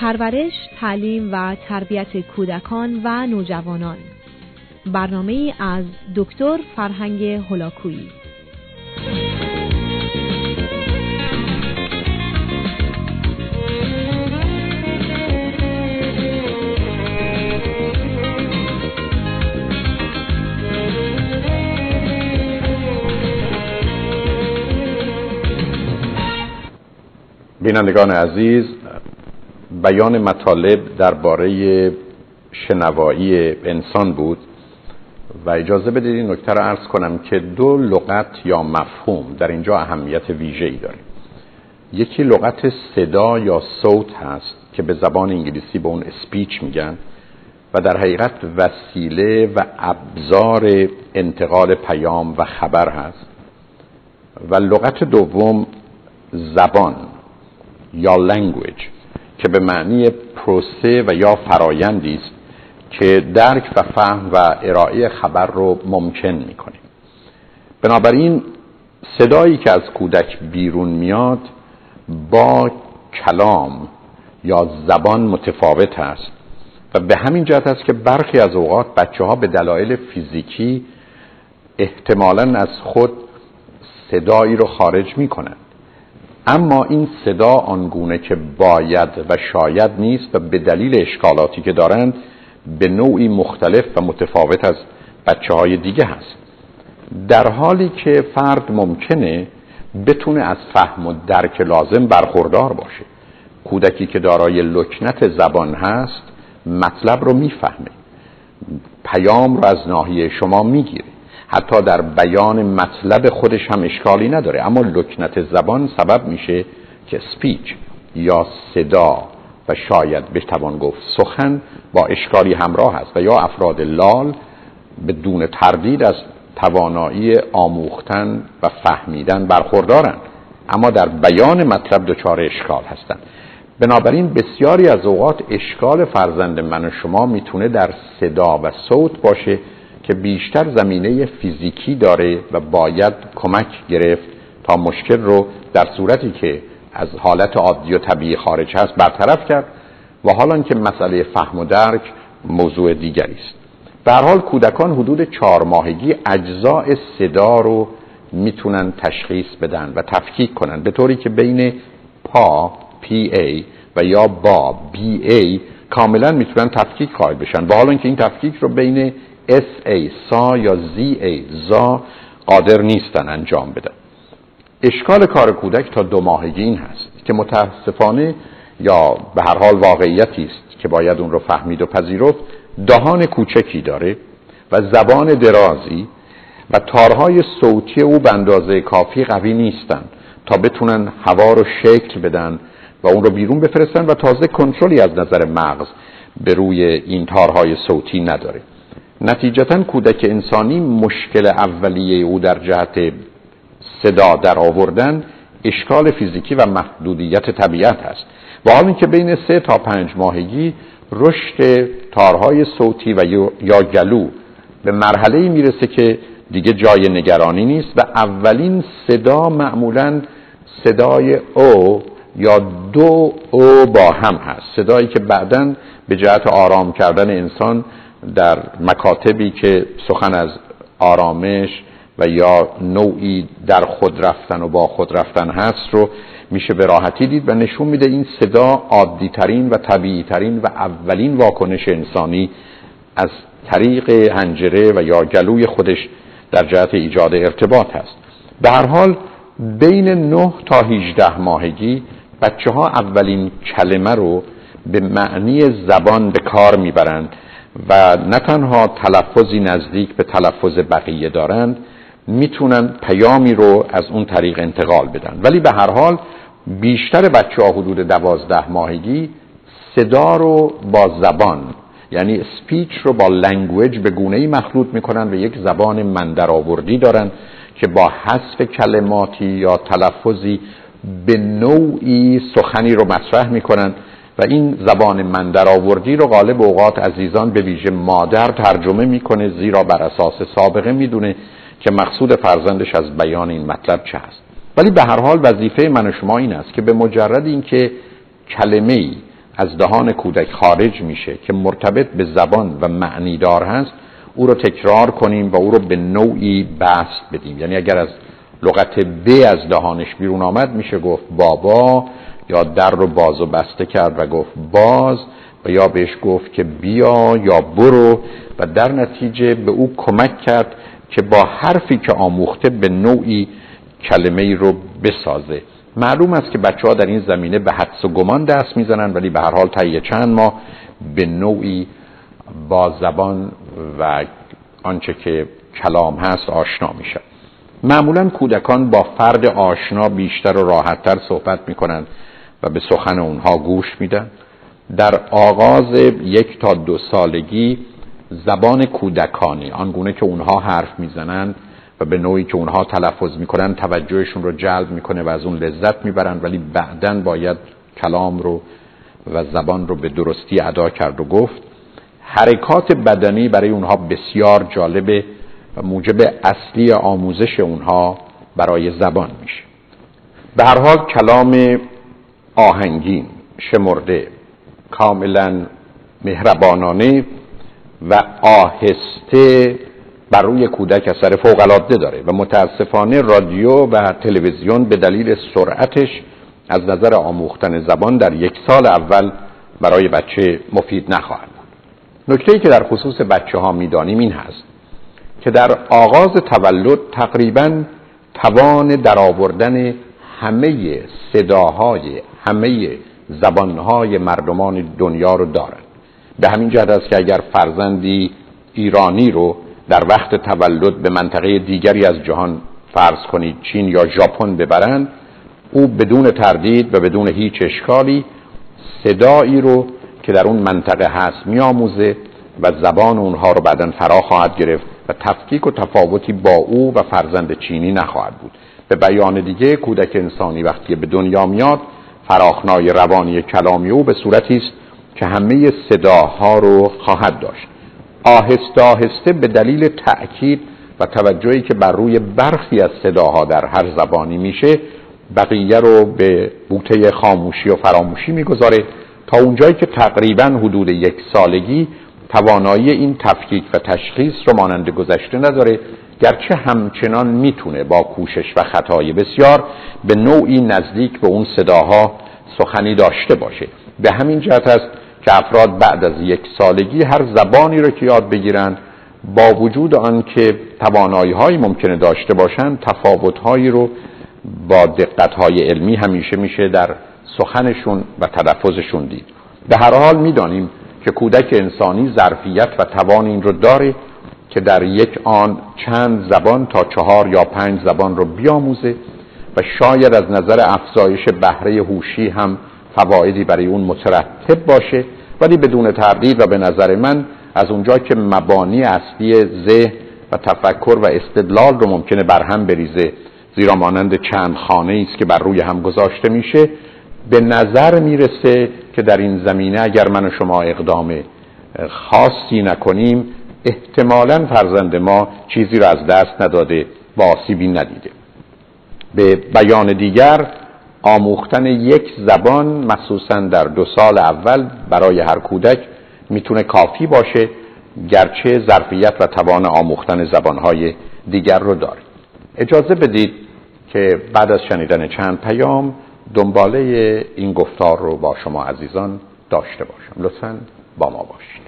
پرورش، تعلیم و تربیت کودکان و نوجوانان. برنامه از دکتر فرهنگ هلاکویی بینندگان عزیز بیان مطالب درباره شنوایی انسان بود و اجازه بدید این نکته رو عرض کنم که دو لغت یا مفهوم در اینجا اهمیت ویژه‌ای داره. یکی لغت صدا یا صوت هست که به زبان انگلیسی به اون اسپیچ میگن و در حقیقت وسیله و ابزار انتقال پیام و خبر هست. و لغت دوم زبان یا language که به معنی پروسه و یا فرایندی است که درک و فهم و ارائه خبر رو ممکن می‌کنه بنابراین صدایی که از کودک بیرون میاد با کلام یا زبان متفاوت است و به همین جهت است که برخی از اوقات بچه ها به دلایل فیزیکی احتمالا از خود صدایی رو خارج می‌کنند. اما این صدا آنگونه که باید و شاید نیست و به دلیل اشکالاتی که دارند به نوعی مختلف و متفاوت از بچه های دیگه هست. در حالی که فرد ممکنه بتونه از فهم و درک لازم برخوردار باشه. کودکی که دارای لکنت زبان هست مطلب رو می‌فهمه. پیام رو از ناحیه شما می‌گیره. حتی در بیان مطلب خودش هم اشکالی نداره. اما لکنت زبان سبب میشه که سپیچ یا صدا و شاید بتوان گفت سخن با اشکالی همراه است و یا افراد لال بدون تردید از توانایی آموختن و فهمیدن برخوردارند. اما در بیان مطلب دچار اشکال هستند. بنابراین بسیاری از اوقات اشکال فرزند من و شما می‌تونه در صدا و صوت باشه که بیشتر زمینه فیزیکی داره و باید کمک گرفت تا مشکل رو در صورتی که از حالت عادی و طبیعی خارج هست برطرف کرد و حالا که مسئله فهم و درک موضوع دیگری است. در حال کودکان حدود چهار ماهگی اجزاء صدا رو می‌تونن تشخیص بدن و تفکیک کنن به طوری که بین پا پی ای و یا با بی ای کاملا می‌تونن تفکیک قائل بشن. و حالا که این تفکیک رو بین ای سا یا ای زا قادر نیستن انجام بدن اشکال کار کودک تا دو ماهگی این هست که متاسفانه یا به هر حال واقعیتی است که باید اون رو فهمید و پذیرفت دهان کوچکی داره و زبان درازی و تارهای صوتی او به اندازه کافی قوی نیستن تا بتونن هوا رو شکل بدن و اون رو بیرون بفرستن و تازه کنترلی از نظر مغز به روی این تارهای صوتی نداره. نتیجتا کودک انسانی مشکل اولیه او در جهت صدا در آوردن اشکال فیزیکی و محدودیت طبیعت است. و حال اینکه بین سه تا پنج ماهگی رشد تارهای صوتی و یا گلو به مرحله می‌رسه که دیگه جای نگرانی نیست و اولین صدا معمولا صدای او یا دو او با هم هست. صدایی که بعدا به جهت آرام کردن انسان در مکاتبی که سخن از آرامش و یا نوعی در خود رفتن و با خود رفتن هست رو میشه به راحتی دید و نشون میده این صدا عادی ترین و طبیعی ترین و اولین واکنش انسانی از طریق هنجره و یا گلوی خودش در جهت ایجاد ارتباط هست. به هر حال بین 9 تا 18 ماهگی بچه ها اولین کلمه رو به معنی زبان به کار می‌برند و نه تنها تلفظی نزدیک به تلفظ بقیه دارند می‌تونن پیامی رو از اون طریق انتقال بدن. ولی به هر حال بیشتر بچه ها حدود دوازده ماهگی صدا رو با زبان یعنی speech رو با language به گونه ای مخلوط می‌کنن و یک زبان مندرآوردی دارن که با حذف کلماتی یا تلفظی به نوعی سخنی رو مطرح می‌کنن. و این زبان من آوردی رو غالب اوقات عزیزان به ویژه مادر ترجمه می‌کنه زیرا بر اساس سابقه می‌دونه که مقصود فرزندش از بیان این مطلب چه هست ولی به هر حال وظیفه من و شما این است که به مجرد اینکه کلمه ای از دهان کودک خارج میشه که مرتبط به زبان و معنیدار هست او رو تکرار کنیم و او رو به نوعی بست بدیم. یعنی اگر از لغت ب از دهانش بیرون آمد میشه گفت بابا یا در رو باز و بسته کرد و گفت باز و یا بهش گفت که بیا یا برو و در نتیجه به او کمک کرد که با حرفی که آموخته به نوعی کلمه ای رو بسازه. معلوم است که بچه ها در این زمینه به حدس و گمان دست می‌زنن ولی به هر حال طی چند ماه به نوعی با زبان و آنچه که کلام هست آشنا میشن. معمولا کودکان با فرد آشنا بیشتر و راحتتر صحبت می‌کنن و به سخن اونها گوش میدن. در آغاز یک تا دو سالگی زبان کودکانی آنگونه که اونها حرف می‌زنند و به نوعی که اونها تلفظ می‌کنن توجهشون رو جلب می‌کنه و از اون لذت می‌برن ولی بعدا باید کلام رو و زبان رو به درستی ادا کرد و گفت. حرکات بدنی برای اونها بسیار جالبه و موجب اصلی آموزش اونها برای زبان میشه. به هر حال کلام آهنگین شمرده کاملا مهربانانه و آهسته بر روی کودک اثر فوق العاده داره و متاسفانه رادیو و تلویزیون به دلیل سرعتش از نظر آموختن زبان در یک سال اول برای بچه مفید نخواهد بود. نکته که در خصوص بچه ها می‌دانیم این هست که در آغاز تولد تقریبا توان درآوردن همه صداهای همه زبانهای مردمان دنیا رو دارند به همین جهت است که اگر فرزندی ایرانی رو در وقت تولد به منطقه دیگری از جهان فرض کنید چین یا ژاپن ببرند او بدون تردید و بدون هیچ اشکالی صدایی رو که در اون منطقه هست میآموزه و زبان اونها رو بعدا فرا خواهد گرفت و تفکیک و تفاوتی با او و فرزند چینی نخواهد بود. به بیان دیگه کودک انسانی وقتی به دنیا میاد فراخنای روانی کلامی او به صورتی است که همه صداها رو خواهد داشت. آهسته آهسته به دلیل تأکید و توجهی که بر روی برخی از صداها در هر زبانی میشه بقیه رو به بوته خاموشی و فراموشی می‌گذاره تا اونجایی که تقریبا حدود یک سالگی توانایی این تفکیک و تشخیص رو مانند گذشته نداره گرچه همچنان می‌تونه با کوشش و خطای بسیار به نوعی نزدیک به اون صداها سخنی داشته باشه. به همین جهت است که افراد بعد از یک سالگی هر زبانی رو که یاد بگیرن با وجود آنکه توانایی هایی ممکنه داشته باشند تفاوت هایی رو با دقت های علمی همیشه میشه در سخنشون و تلفظشون دید. به هر حال می‌دانیم که کودک انسانی ظرفیت و توان این رو داره که در یک آن چند زبان تا چهار یا پنج زبان رو بیاموزه و شاید از نظر افزایش بهره هوشی هم فوایدی برای اون مترتب باشه ولی بدون تردید و به نظر من از اونجا که مبانی اصلی ذهن و تفکر و استدلال رو ممکنه برهم بریزه زیرا مانند چند خانه است که بر روی هم گذاشته میشه به نظر می‌رسه که در این زمینه اگر من و شما اقدام خاصی نکنیم احتمالا فرزند ما چیزی را از دست نداده و آسیبی ندیده. به بیان دیگر آموختن یک زبان مخصوصا در دو سال اول برای هر کودک می‌تونه کافی باشه گرچه ظرفیت و توان آموختن زبانهای دیگر رو داره. اجازه بدید که بعد از شنیدن چند پیام دنباله این گفتار رو با شما عزیزان داشته باشم. لطفا با ما باشید.